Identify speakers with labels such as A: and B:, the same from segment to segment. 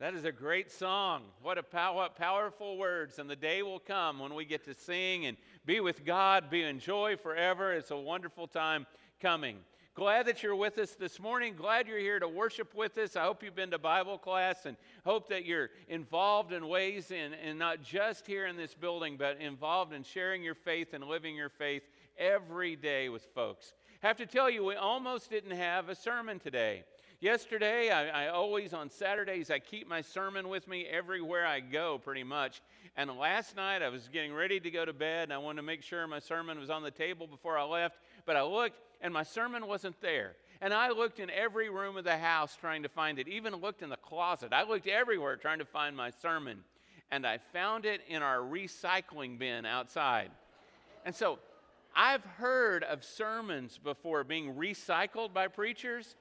A: That is a great song. What a pow- what powerful words. And the day will come when we get to sing and be with God, be in joy forever. It's a wonderful time coming. Glad that you're with us this morning. Glad you're here to worship with us. I hope you've been to Bible class and hope that you're involved in ways in, and not just here in this building, but involved in sharing your faith and living your faith every day with folks. Have to tell you, we almost didn't have a sermon today. Yesterday, I, I, always, on Saturdays, I keep my sermon with me everywhere I go, pretty much. And last night, I was getting ready to go to bed, and I wanted to make sure my sermon was on the table before I left. But I looked, and my sermon wasn't there. And I looked in every room of the house trying to find it, even looked in the closet. I looked everywhere trying to find my sermon. And I found it in our recycling bin outside. And so I've heard of sermons before being recycled by preachers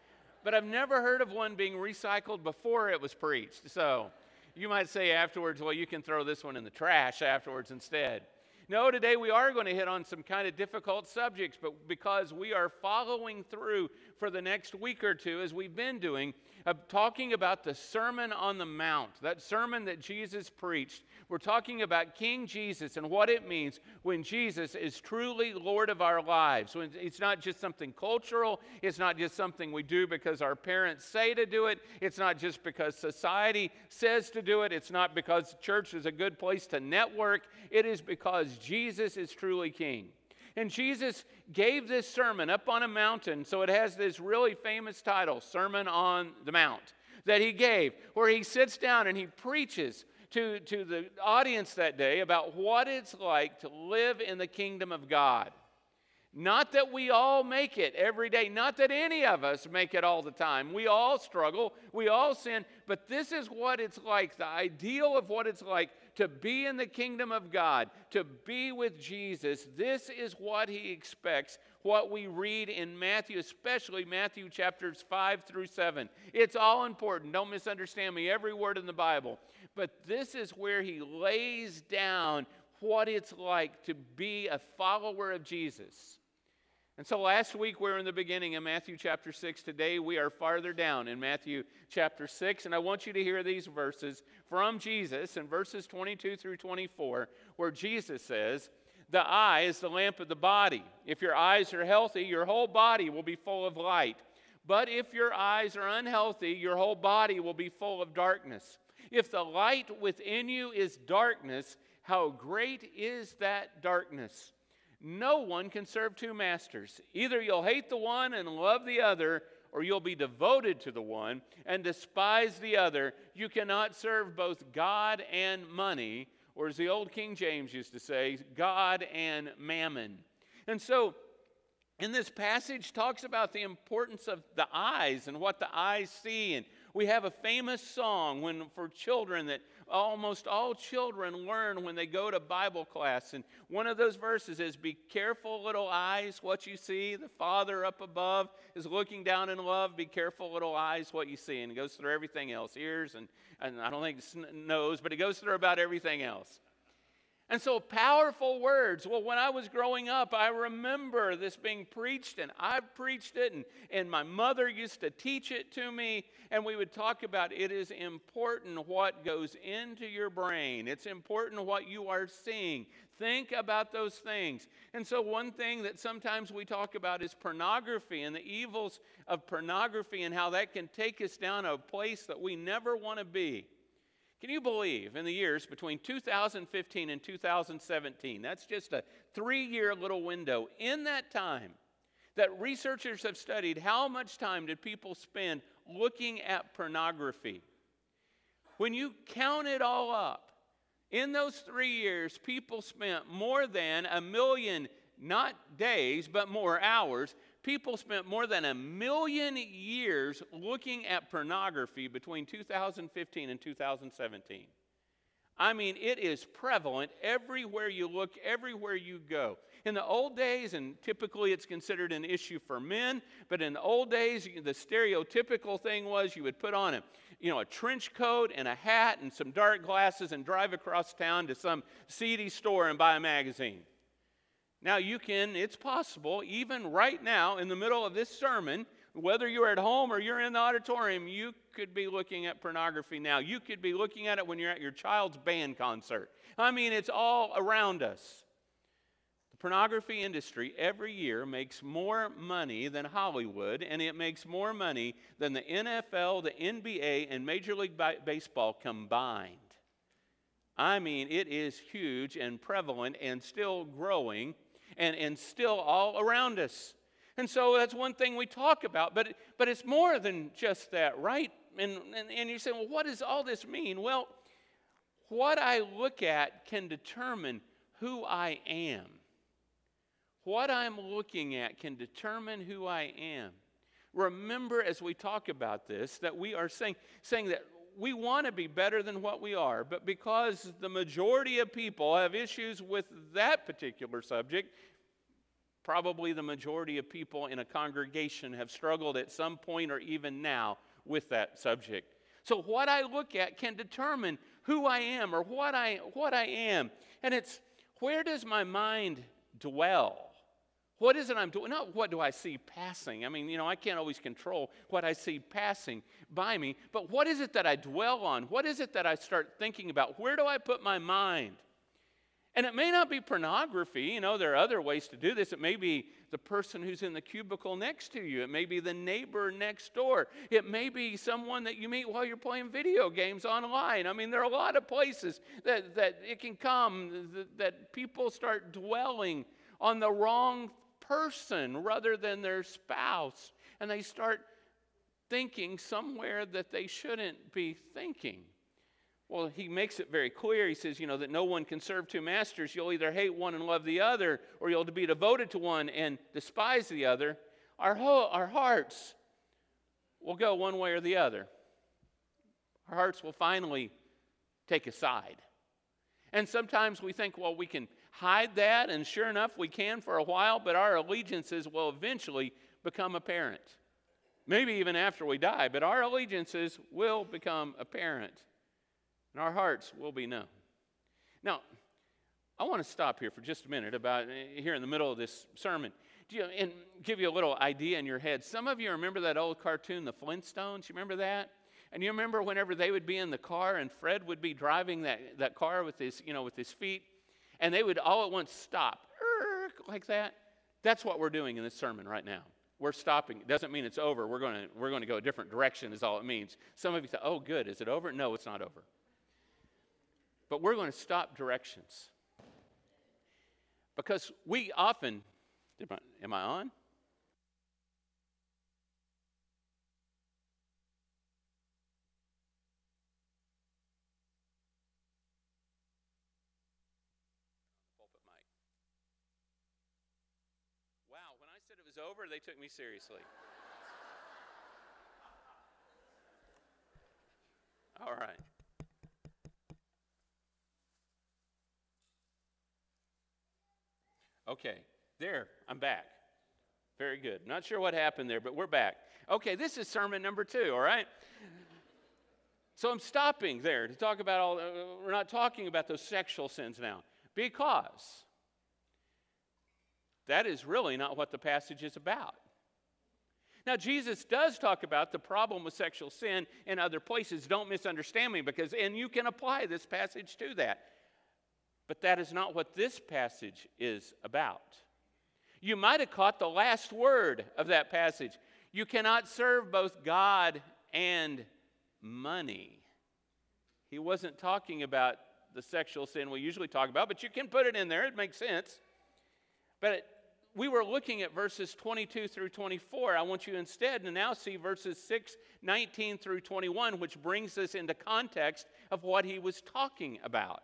A: but I've never heard of one being recycled before it was preached. So you might say afterwards, well, you can throw this one in the trash afterwards instead. No, today we are going to hit on some kind of difficult subjects, but because we are following through for the next week or two, as we've been doing, uh, talking about the Sermon on the Mount, that sermon that Jesus preached. We're talking about King Jesus and what it means when Jesus is truly Lord of our lives. When it's not just something cultural, it's not just something we do because our parents say to do it, it's not just because society says to do it, it's not because church is a good place to network, it is because Jesus is truly King. And Jesus gave this sermon up on a mountain, so it has this really famous title, Sermon on the Mount, that he gave, where he sits down and he preaches to, to the audience that day about what it's like to live in the kingdom of God. Not that we all make it every day, not that any of us make it all the time. We all struggle, we all sin, but this is what it's like the ideal of what it's like to be in the kingdom of God, to be with Jesus. This is what he expects, what we read in Matthew, especially Matthew chapters 5 through 7. It's all important. Don't misunderstand me, every word in the Bible. But this is where he lays down what it's like to be a follower of Jesus. And so last week we were in the beginning of Matthew chapter 6. Today we are farther down in Matthew chapter 6. And I want you to hear these verses from Jesus in verses 22 through 24, where Jesus says, The eye is the lamp of the body. If your eyes are healthy, your whole body will be full of light. But if your eyes are unhealthy, your whole body will be full of darkness. If the light within you is darkness, how great is that darkness? No one can serve two masters. Either you'll hate the one and love the other, or you'll be devoted to the one and despise the other. You cannot serve both God and money, or as the old King James used to say, God and mammon. And so, in this passage talks about the importance of the eyes and what the eyes see and we have a famous song when, for children that almost all children learn when they go to Bible class. And one of those verses is Be careful, little eyes, what you see. The Father up above is looking down in love. Be careful, little eyes, what you see. And it goes through everything else ears, and, and I don't think nose, but it goes through about everything else. And so, powerful words. Well, when I was growing up, I remember this being preached, and I've preached it, and, and my mother used to teach it to me, and we would talk about it is important what goes into your brain, it's important what you are seeing. Think about those things. And so, one thing that sometimes we talk about is pornography and the evils of pornography and how that can take us down a place that we never want to be. Can you believe in the years between 2015 and 2017? That's just a three year little window. In that time, that researchers have studied how much time did people spend looking at pornography. When you count it all up, in those three years, people spent more than a million, not days, but more hours, people spent more than a million years looking at pornography between 2015 and 2017. I mean, it is prevalent everywhere you look, everywhere you go. In the old days, and typically it's considered an issue for men, but in the old days, the stereotypical thing was you would put on a, you know, a trench coat and a hat and some dark glasses and drive across town to some seedy store and buy a magazine. Now, you can, it's possible, even right now in the middle of this sermon, whether you're at home or you're in the auditorium, you could be looking at pornography now. You could be looking at it when you're at your child's band concert. I mean, it's all around us. The pornography industry every year makes more money than Hollywood, and it makes more money than the NFL, the NBA, and Major League Baseball combined. I mean, it is huge and prevalent and still growing and, and still all around us. And so that's one thing we talk about, but, but it's more than just that, right? And, and, and you say, well, what does all this mean? Well, what I look at can determine who I am. What I'm looking at can determine who I am. Remember, as we talk about this, that we are saying, saying that we want to be better than what we are, but because the majority of people have issues with that particular subject, probably the majority of people in a congregation have struggled at some point or even now with that subject. So what I look at can determine who I am or what I what I am. And it's where does my mind dwell? What is it I'm doing? Not what do I see passing. I mean, you know, I can't always control what I see passing by me, but what is it that I dwell on? What is it that I start thinking about? Where do I put my mind? And it may not be pornography. You know, there are other ways to do this. It may be the person who's in the cubicle next to you. It may be the neighbor next door. It may be someone that you meet while you're playing video games online. I mean, there are a lot of places that, that it can come that, that people start dwelling on the wrong person rather than their spouse. And they start thinking somewhere that they shouldn't be thinking. Well, he makes it very clear. He says, you know, that no one can serve two masters. You'll either hate one and love the other, or you'll be devoted to one and despise the other. Our, ho- our hearts will go one way or the other. Our hearts will finally take a side. And sometimes we think, well, we can hide that, and sure enough, we can for a while, but our allegiances will eventually become apparent. Maybe even after we die, but our allegiances will become apparent, and our hearts will be known. Now, I want to stop here for just a minute about eh, here in the middle of this sermon you, and give you a little idea in your head. Some of you remember that old cartoon, The Flintstones? You remember that? And you remember whenever they would be in the car and Fred would be driving that, that car with his, you know, with his feet and they would all at once stop like that. That's what we're doing in this sermon right now. We're stopping. It doesn't mean it's over. We're going to, we're going to go a different direction, is all it means. Some of you say, oh, good. Is it over? No, it's not over. But we're going to stop directions. Because we often, am I on? Over, they took me seriously. All right. Okay, there, I'm back. Very good. Not sure what happened there, but we're back. Okay, this is sermon number two, all right? So I'm stopping there to talk about all, uh, we're not talking about those sexual sins now because that is really not what the passage is about. Now, Jesus does talk about the problem with sexual sin in other places. Don't misunderstand me because, and you can apply this passage to that. But that is not what this passage is about. You might have caught the last word of that passage. You cannot serve both God and money. He wasn't talking about the sexual sin we usually talk about, but you can put it in there, it makes sense. But we were looking at verses 22 through 24. I want you instead to now see verses 6, 19 through 21, which brings us into context of what he was talking about.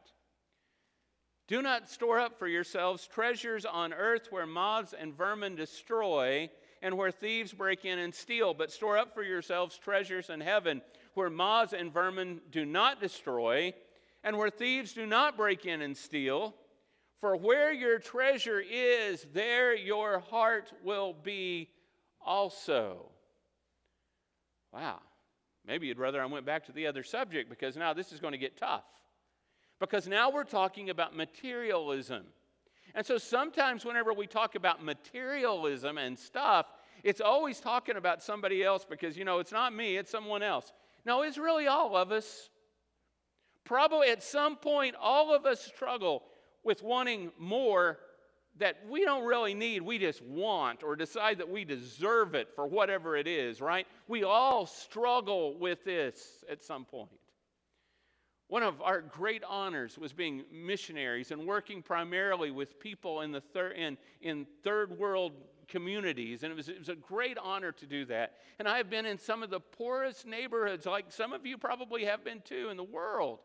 A: Do not store up for yourselves treasures on earth where moths and vermin destroy and where thieves break in and steal, but store up for yourselves treasures in heaven where moths and vermin do not destroy and where thieves do not break in and steal. For where your treasure is, there your heart will be also. Wow. Maybe you'd rather I went back to the other subject because now this is going to get tough. Because now we're talking about materialism. And so sometimes, whenever we talk about materialism and stuff, It's always talking about somebody else because, you know, it's not me, it's someone else. No, it's really all of us. Probably at some point, all of us struggle with wanting more that we don't really need, we just want, or decide that we deserve it for whatever it is, right? We all struggle with this at some point. One of our great honors was being missionaries and working primarily with people in, the thir- in, in third world communities. And it was, it was a great honor to do that. And I have been in some of the poorest neighborhoods, like some of you probably have been too, in the world.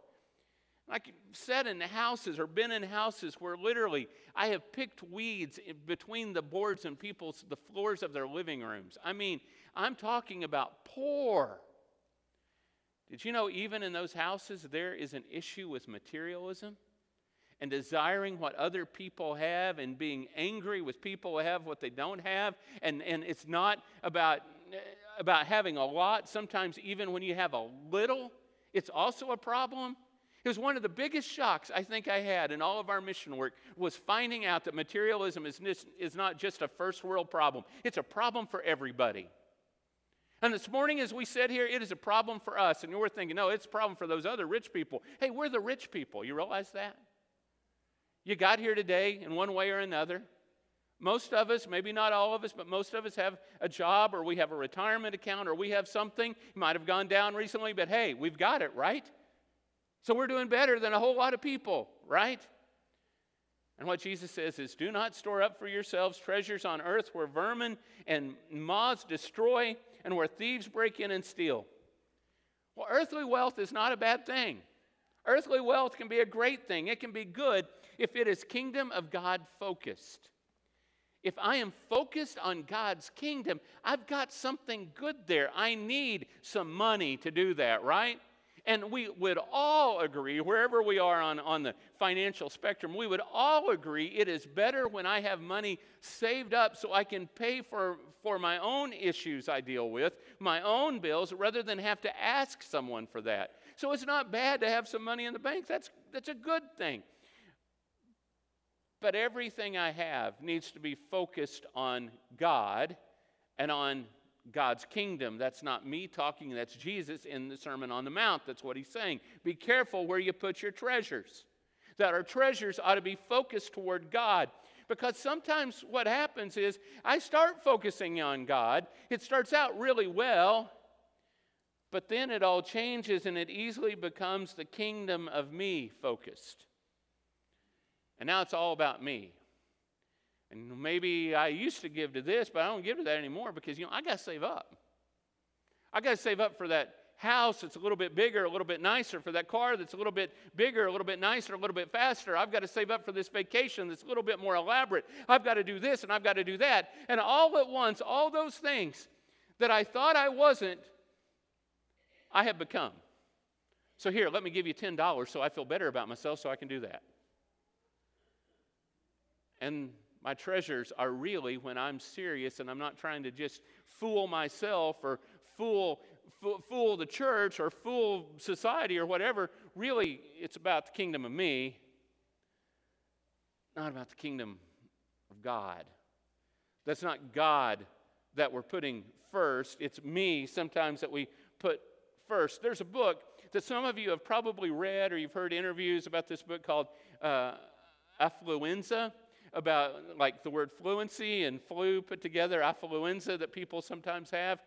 A: Like said in houses or been in houses where literally I have picked weeds between the boards and people's the floors of their living rooms. I mean, I'm talking about poor. Did you know even in those houses there is an issue with materialism and desiring what other people have and being angry with people who have what they don't have and and it's not about about having a lot sometimes even when you have a little it's also a problem it was one of the biggest shocks I think I had in all of our mission work was finding out that materialism is, is not just a first world problem. It's a problem for everybody. And this morning, as we sit here, it is a problem for us. And we're thinking, no, it's a problem for those other rich people. Hey, we're the rich people. You realize that? You got here today in one way or another. Most of us, maybe not all of us, but most of us have a job or we have a retirement account or we have something. It might have gone down recently, but hey, we've got it, right? So we're doing better than a whole lot of people, right? And what Jesus says is do not store up for yourselves treasures on earth where vermin and moths destroy and where thieves break in and steal. Well, earthly wealth is not a bad thing. Earthly wealth can be a great thing. It can be good if it is kingdom of God focused. If I am focused on God's kingdom, I've got something good there. I need some money to do that, right? And we would all agree, wherever we are on, on the financial spectrum, we would all agree it is better when I have money saved up so I can pay for, for my own issues I deal with, my own bills, rather than have to ask someone for that. So it's not bad to have some money in the bank. That's, that's a good thing. But everything I have needs to be focused on God and on God's kingdom. That's not me talking, that's Jesus in the Sermon on the Mount. That's what he's saying. Be careful where you put your treasures. That our treasures ought to be focused toward God. Because sometimes what happens is I start focusing on God, it starts out really well, but then it all changes and it easily becomes the kingdom of me focused. And now it's all about me. And maybe I used to give to this, but I don't give to that anymore because, you know, I got to save up. I got to save up for that house that's a little bit bigger, a little bit nicer, for that car that's a little bit bigger, a little bit nicer, a little bit faster. I've got to save up for this vacation that's a little bit more elaborate. I've got to do this and I've got to do that. And all at once, all those things that I thought I wasn't, I have become. So here, let me give you $10 so I feel better about myself so I can do that. And my treasures are really when I'm serious and I'm not trying to just fool myself or fool, fool, fool the church or fool society or whatever. Really, it's about the kingdom of me, not about the kingdom of God. That's not God that we're putting first, it's me sometimes that we put first. There's a book that some of you have probably read or you've heard interviews about this book called uh, Affluenza about like the word fluency and flu put together, affluenza that people sometimes have.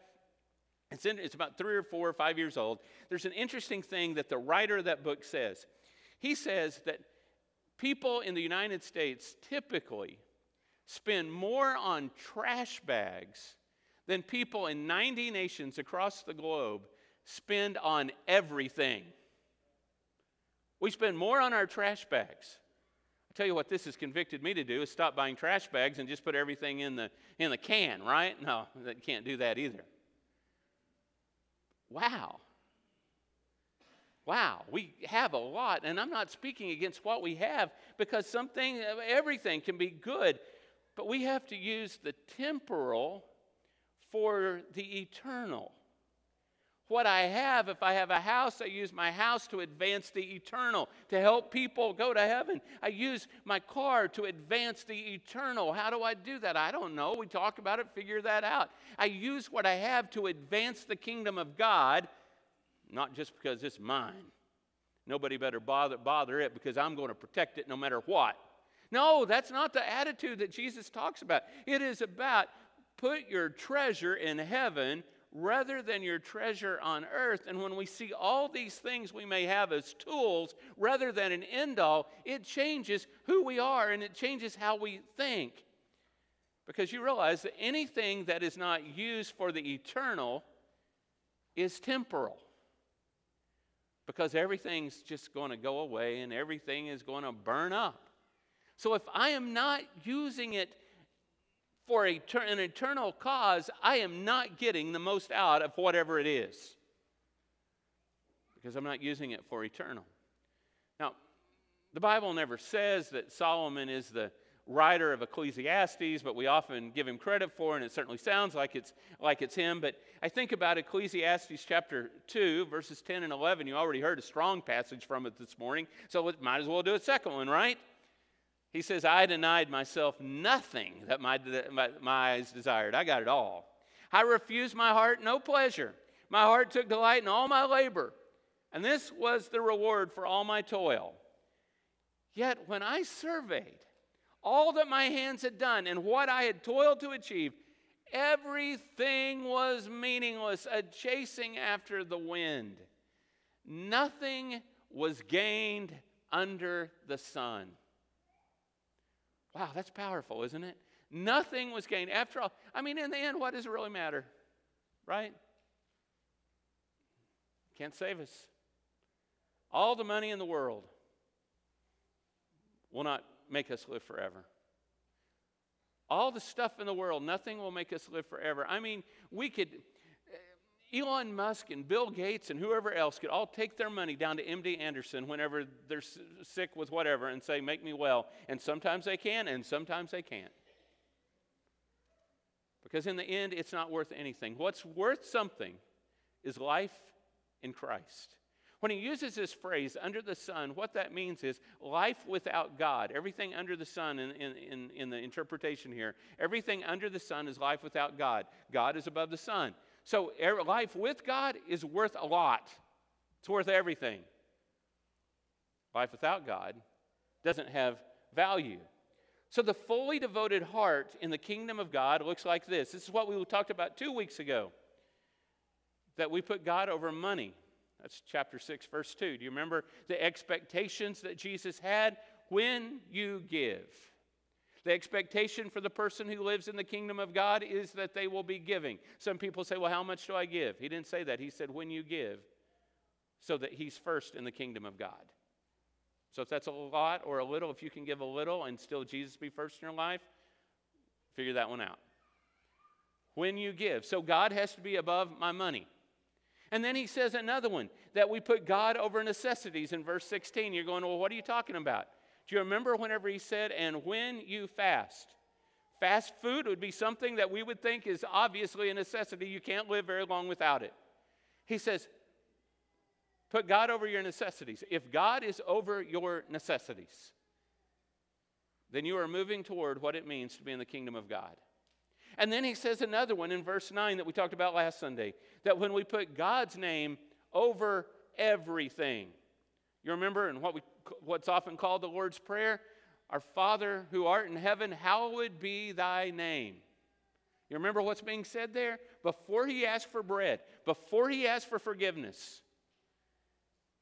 A: It's, in, it's about three or four or five years old. There's an interesting thing that the writer of that book says. He says that people in the United States typically spend more on trash bags than people in 90 nations across the globe spend on everything. We spend more on our trash bags I tell you what this has convicted me to do is stop buying trash bags and just put everything in the, in the can, right? No, that can't do that either. Wow. Wow, we have a lot, and I'm not speaking against what we have because something, everything can be good, but we have to use the temporal for the eternal. What I have. If I have a house, I use my house to advance the eternal, to help people go to heaven. I use my car to advance the eternal. How do I do that? I don't know. We talk about it, figure that out. I use what I have to advance the kingdom of God, not just because it's mine. Nobody better bother, bother it because I'm going to protect it no matter what. No, that's not the attitude that Jesus talks about. It is about put your treasure in heaven rather than your treasure on earth. And when we see all these things we may have as tools rather than an end all, it changes who we are and it changes how we think. Because you realize that anything that is not used for the eternal is temporal. Because everything's just going to go away and everything is going to burn up. So if I am not using it for an eternal cause, I am not getting the most out of whatever it is because I'm not using it for eternal. Now, the Bible never says that Solomon is the writer of Ecclesiastes, but we often give him credit for, and it certainly sounds like it's like it's him. But I think about Ecclesiastes chapter 2, verses 10 and 11. You already heard a strong passage from it this morning, so we might as well do a second one, right? He says, I denied myself nothing that my, my, eyes desired. I got it all. I refused my heart no pleasure. My heart took delight in all my labor, and this was the reward for all my toil. Yet when I surveyed all that my hands had done and what I had toiled to achieve, everything was meaningless, a chasing after the wind. Nothing was gained under the sun. Wow, that's powerful, isn't it? Nothing was gained. After all, I mean, in the end, what does it really matter? Right? Can't save us. All the money in the world will not make us live forever. All the stuff in the world, nothing will make us live forever. I mean, we could Elon Musk and Bill Gates and whoever else could all take their money down to MD Anderson whenever they're sick with whatever and say, Make me well. And sometimes they can, and sometimes they can't. Because in the end, it's not worth anything. What's worth something is life in Christ. When he uses this phrase, under the sun, what that means is life without God. Everything under the sun, in, in, in, the interpretation here, everything under the sun is life without God. God is above the sun. So er, life with God is worth a lot, it's worth everything. Life without God doesn't have value. So the fully devoted heart in the kingdom of God looks like this. This is what we talked about two weeks ago that we put God over money. That's chapter 6, verse 2. Do you remember the expectations that Jesus had when you give? The expectation for the person who lives in the kingdom of God is that they will be giving. Some people say, Well, how much do I give? He didn't say that. He said, When you give, so that he's first in the kingdom of God. So if that's a lot or a little, if you can give a little and still Jesus be first in your life, figure that one out. When you give. So God has to be above my money. And then he says another one that we put God over necessities in verse 16. You're going, Well, what are you talking about? Do you remember whenever he said, and when you fast? Fast food would be something that we would think is obviously a necessity. You can't live very long without it. He says, put God over your necessities. If God is over your necessities, then you are moving toward what it means to be in the kingdom of God. And then he says another one in verse 9 that we talked about last Sunday that when we put God's name over everything, you remember in what we what's often called the Lord's Prayer Our Father who art in heaven, hallowed be thy name. You remember what's being said there? Before he asked for bread, before he asked for forgiveness,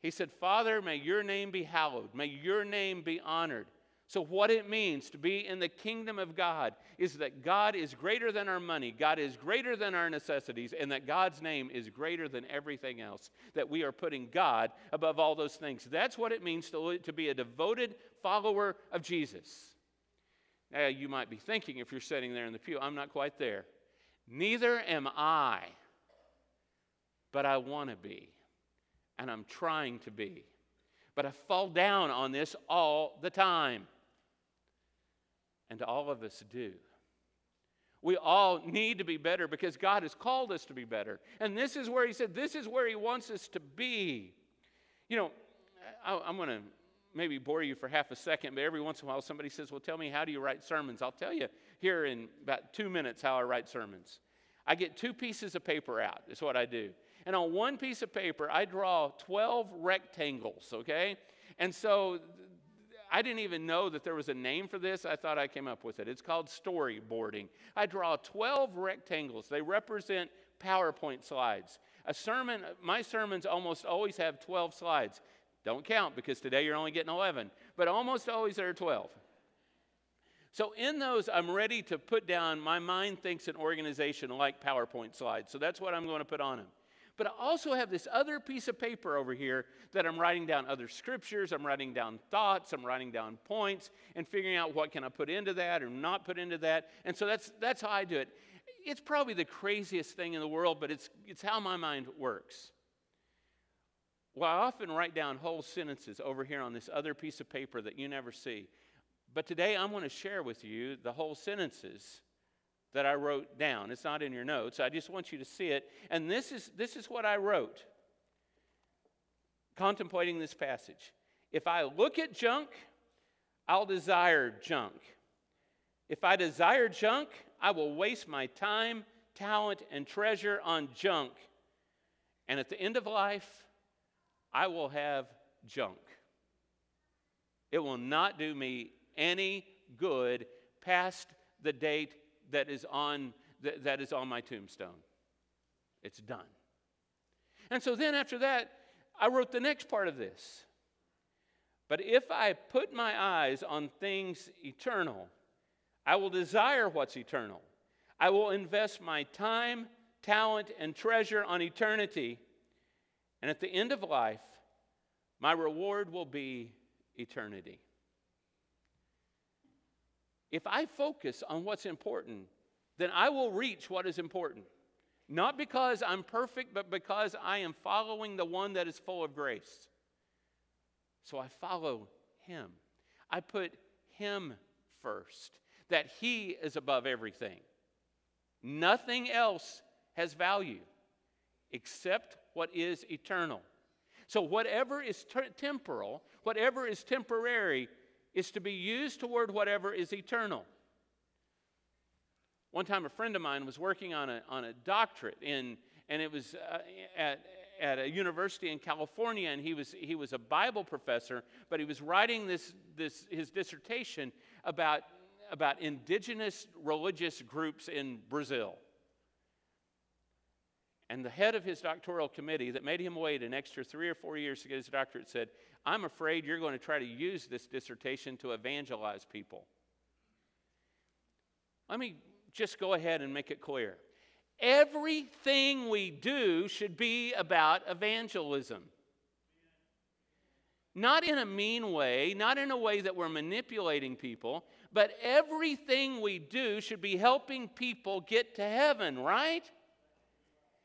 A: he said, Father, may your name be hallowed, may your name be honored. So, what it means to be in the kingdom of God is that God is greater than our money, God is greater than our necessities, and that God's name is greater than everything else. That we are putting God above all those things. That's what it means to, to be a devoted follower of Jesus. Now, you might be thinking if you're sitting there in the pew, I'm not quite there. Neither am I, but I want to be, and I'm trying to be. But I fall down on this all the time and all of us do. We all need to be better because God has called us to be better. And this is where He said, this is where He wants us to be. You know, I, am going to maybe bore you for half a second, but every once in a while somebody says, Well, tell me, how do you write sermons? I'll tell you here in about two minutes how I write sermons. I get two pieces of paper out, is what I do. And on one piece of paper, I draw 12 rectangles, okay? And so I didn't even know that there was a name for this. I thought I came up with it. It's called storyboarding. I draw 12 rectangles, they represent PowerPoint slides. A sermon, my sermons almost always have 12 slides. Don't count because today you're only getting 11, but almost always there are 12. So, in those, I'm ready to put down my mind thinks an organization like PowerPoint slides. So, that's what I'm going to put on them. But I also have this other piece of paper over here that I'm writing down other scriptures, I'm writing down thoughts, I'm writing down points, and figuring out what can I put into that or not put into that. And so that's, that's how I do it. It's probably the craziest thing in the world, but it's, it's how my mind works. Well, I often write down whole sentences over here on this other piece of paper that you never see. But today I'm going to share with you the whole sentences that I wrote down. It's not in your notes. I just want you to see it. And this is, this is what I wrote contemplating this passage. If I look at junk, I'll desire junk. If I desire junk, I will waste my time, talent, and treasure on junk. And at the end of life, I will have junk. It will not do me any good past the date that is on, that, that is on my tombstone. It's done. And so then after that, I wrote the next part of this. But if I put my eyes on things eternal, I will desire what's eternal. I will invest my time, talent, and treasure on eternity. And at the end of life, my reward will be eternity. If I focus on what's important, then I will reach what is important. Not because I'm perfect, but because I am following the one that is full of grace. So I follow him. I put him first, that he is above everything. Nothing else has value except what is eternal. So, whatever is temporal, whatever is temporary, is to be used toward whatever is eternal. One time, a friend of mine was working on a, on a doctorate, in, and it was uh, at, at a university in California, and he was, he was a Bible professor, but he was writing this, this, his dissertation about, about indigenous religious groups in Brazil. And the head of his doctoral committee that made him wait an extra three or four years to get his doctorate said, I'm afraid you're going to try to use this dissertation to evangelize people. Let me just go ahead and make it clear. Everything we do should be about evangelism. Not in a mean way, not in a way that we're manipulating people, but everything we do should be helping people get to heaven, right?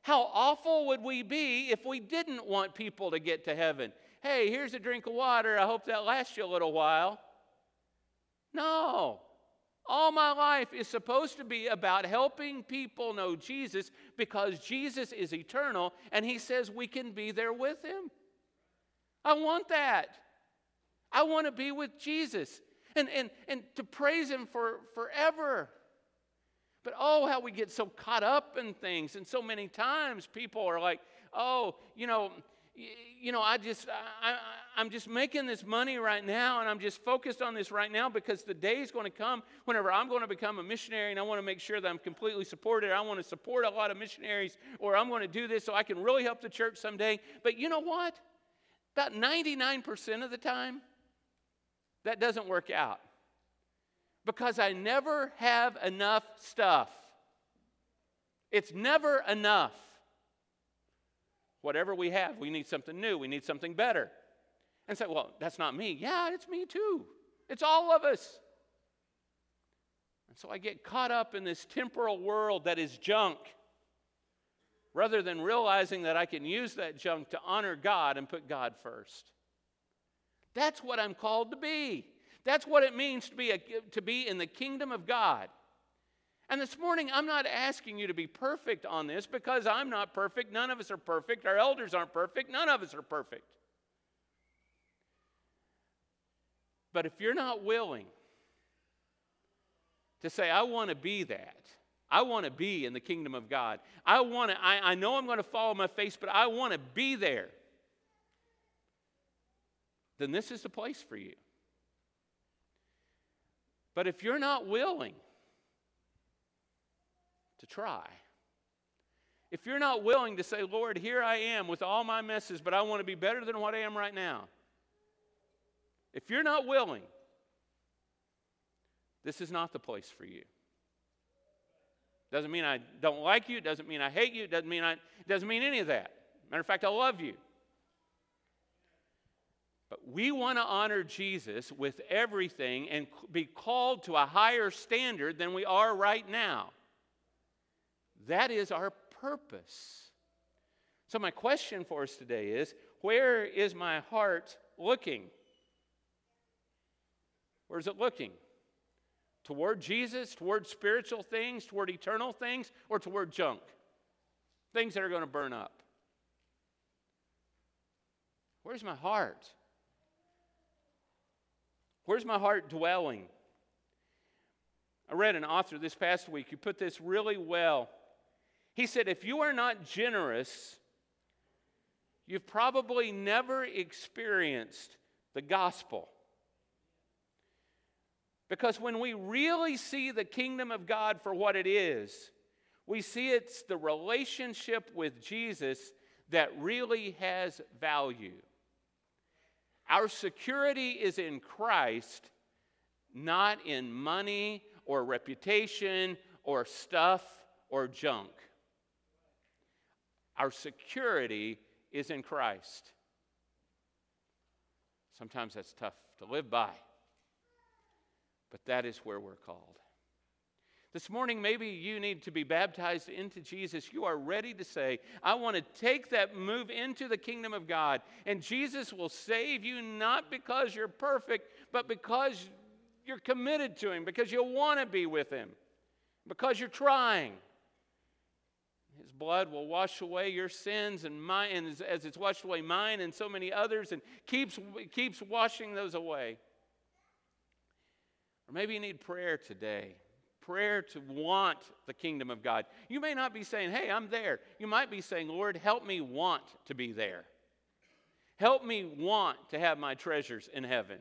A: How awful would we be if we didn't want people to get to heaven? Hey, here's a drink of water. I hope that lasts you a little while. No. All my life is supposed to be about helping people know Jesus because Jesus is eternal and he says we can be there with him. I want that. I want to be with Jesus and, and, and to praise him for forever. But oh, how we get so caught up in things. And so many times people are like, oh, you know, you know, I just, I, I'm just making this money right now and I'm just focused on this right now because the day is going to come whenever I'm going to become a missionary and I want to make sure that I'm completely supported. I want to support a lot of missionaries or I'm going to do this so I can really help the church someday. But you know what? About 99% of the time, that doesn't work out because I never have enough stuff. It's never enough. Whatever we have, we need something new, we need something better. And say, well, that's not me. Yeah, it's me too. It's all of us. And so I get caught up in this temporal world that is junk rather than realizing that I can use that junk to honor God and put God first. That's what I'm called to be. That's what it means to be, a, to be in the kingdom of God. And this morning, I'm not asking you to be perfect on this because I'm not perfect. None of us are perfect. Our elders aren't perfect. None of us are perfect. But if you're not willing to say, I want to be that, I want to be in the kingdom of God, I want to, I, I know I'm going to follow my face, but I want to be there, then this is the place for you. But if you're not willing to try, if you're not willing to say, Lord, here I am with all my messes, but I want to be better than what I am right now, if you're not willing, this is not the place for you. Doesn't mean I don't like you, doesn't mean I hate you, doesn't mean I doesn't mean any of that. Matter of fact, I love you. We want to honor Jesus with everything and be called to a higher standard than we are right now. That is our purpose. So, my question for us today is where is my heart looking? Where's it looking? Toward Jesus, toward spiritual things, toward eternal things, or toward junk? Things that are going to burn up. Where's my heart? Where's my heart dwelling? I read an author this past week who put this really well. He said, If you are not generous, you've probably never experienced the gospel. Because when we really see the kingdom of God for what it is, we see it's the relationship with Jesus that really has value. Our security is in Christ, not in money or reputation or stuff or junk. Our security is in Christ. Sometimes that's tough to live by. But that is where we're called. This morning, maybe you need to be baptized into Jesus. You are ready to say, I want to take that move into the kingdom of God. And Jesus will save you not because you're perfect, but because you're committed to Him, because you want to be with Him, because you're trying. His blood will wash away your sins and mine, and as it's washed away mine and so many others, and keeps, keeps washing those away. Or maybe you need prayer today. Prayer to want the kingdom of God. You may not be saying, Hey, I'm there. You might be saying, Lord, help me want to be there. Help me want to have my treasures in heaven.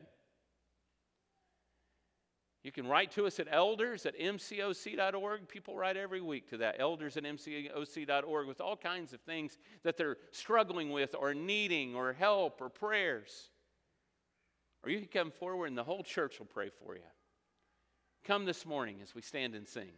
A: You can write to us at elders at mcoc.org. People write every week to that, elders at mcoc.org, with all kinds of things that they're struggling with or needing or help or prayers. Or you can come forward and the whole church will pray for you. Come this morning as we stand and sing.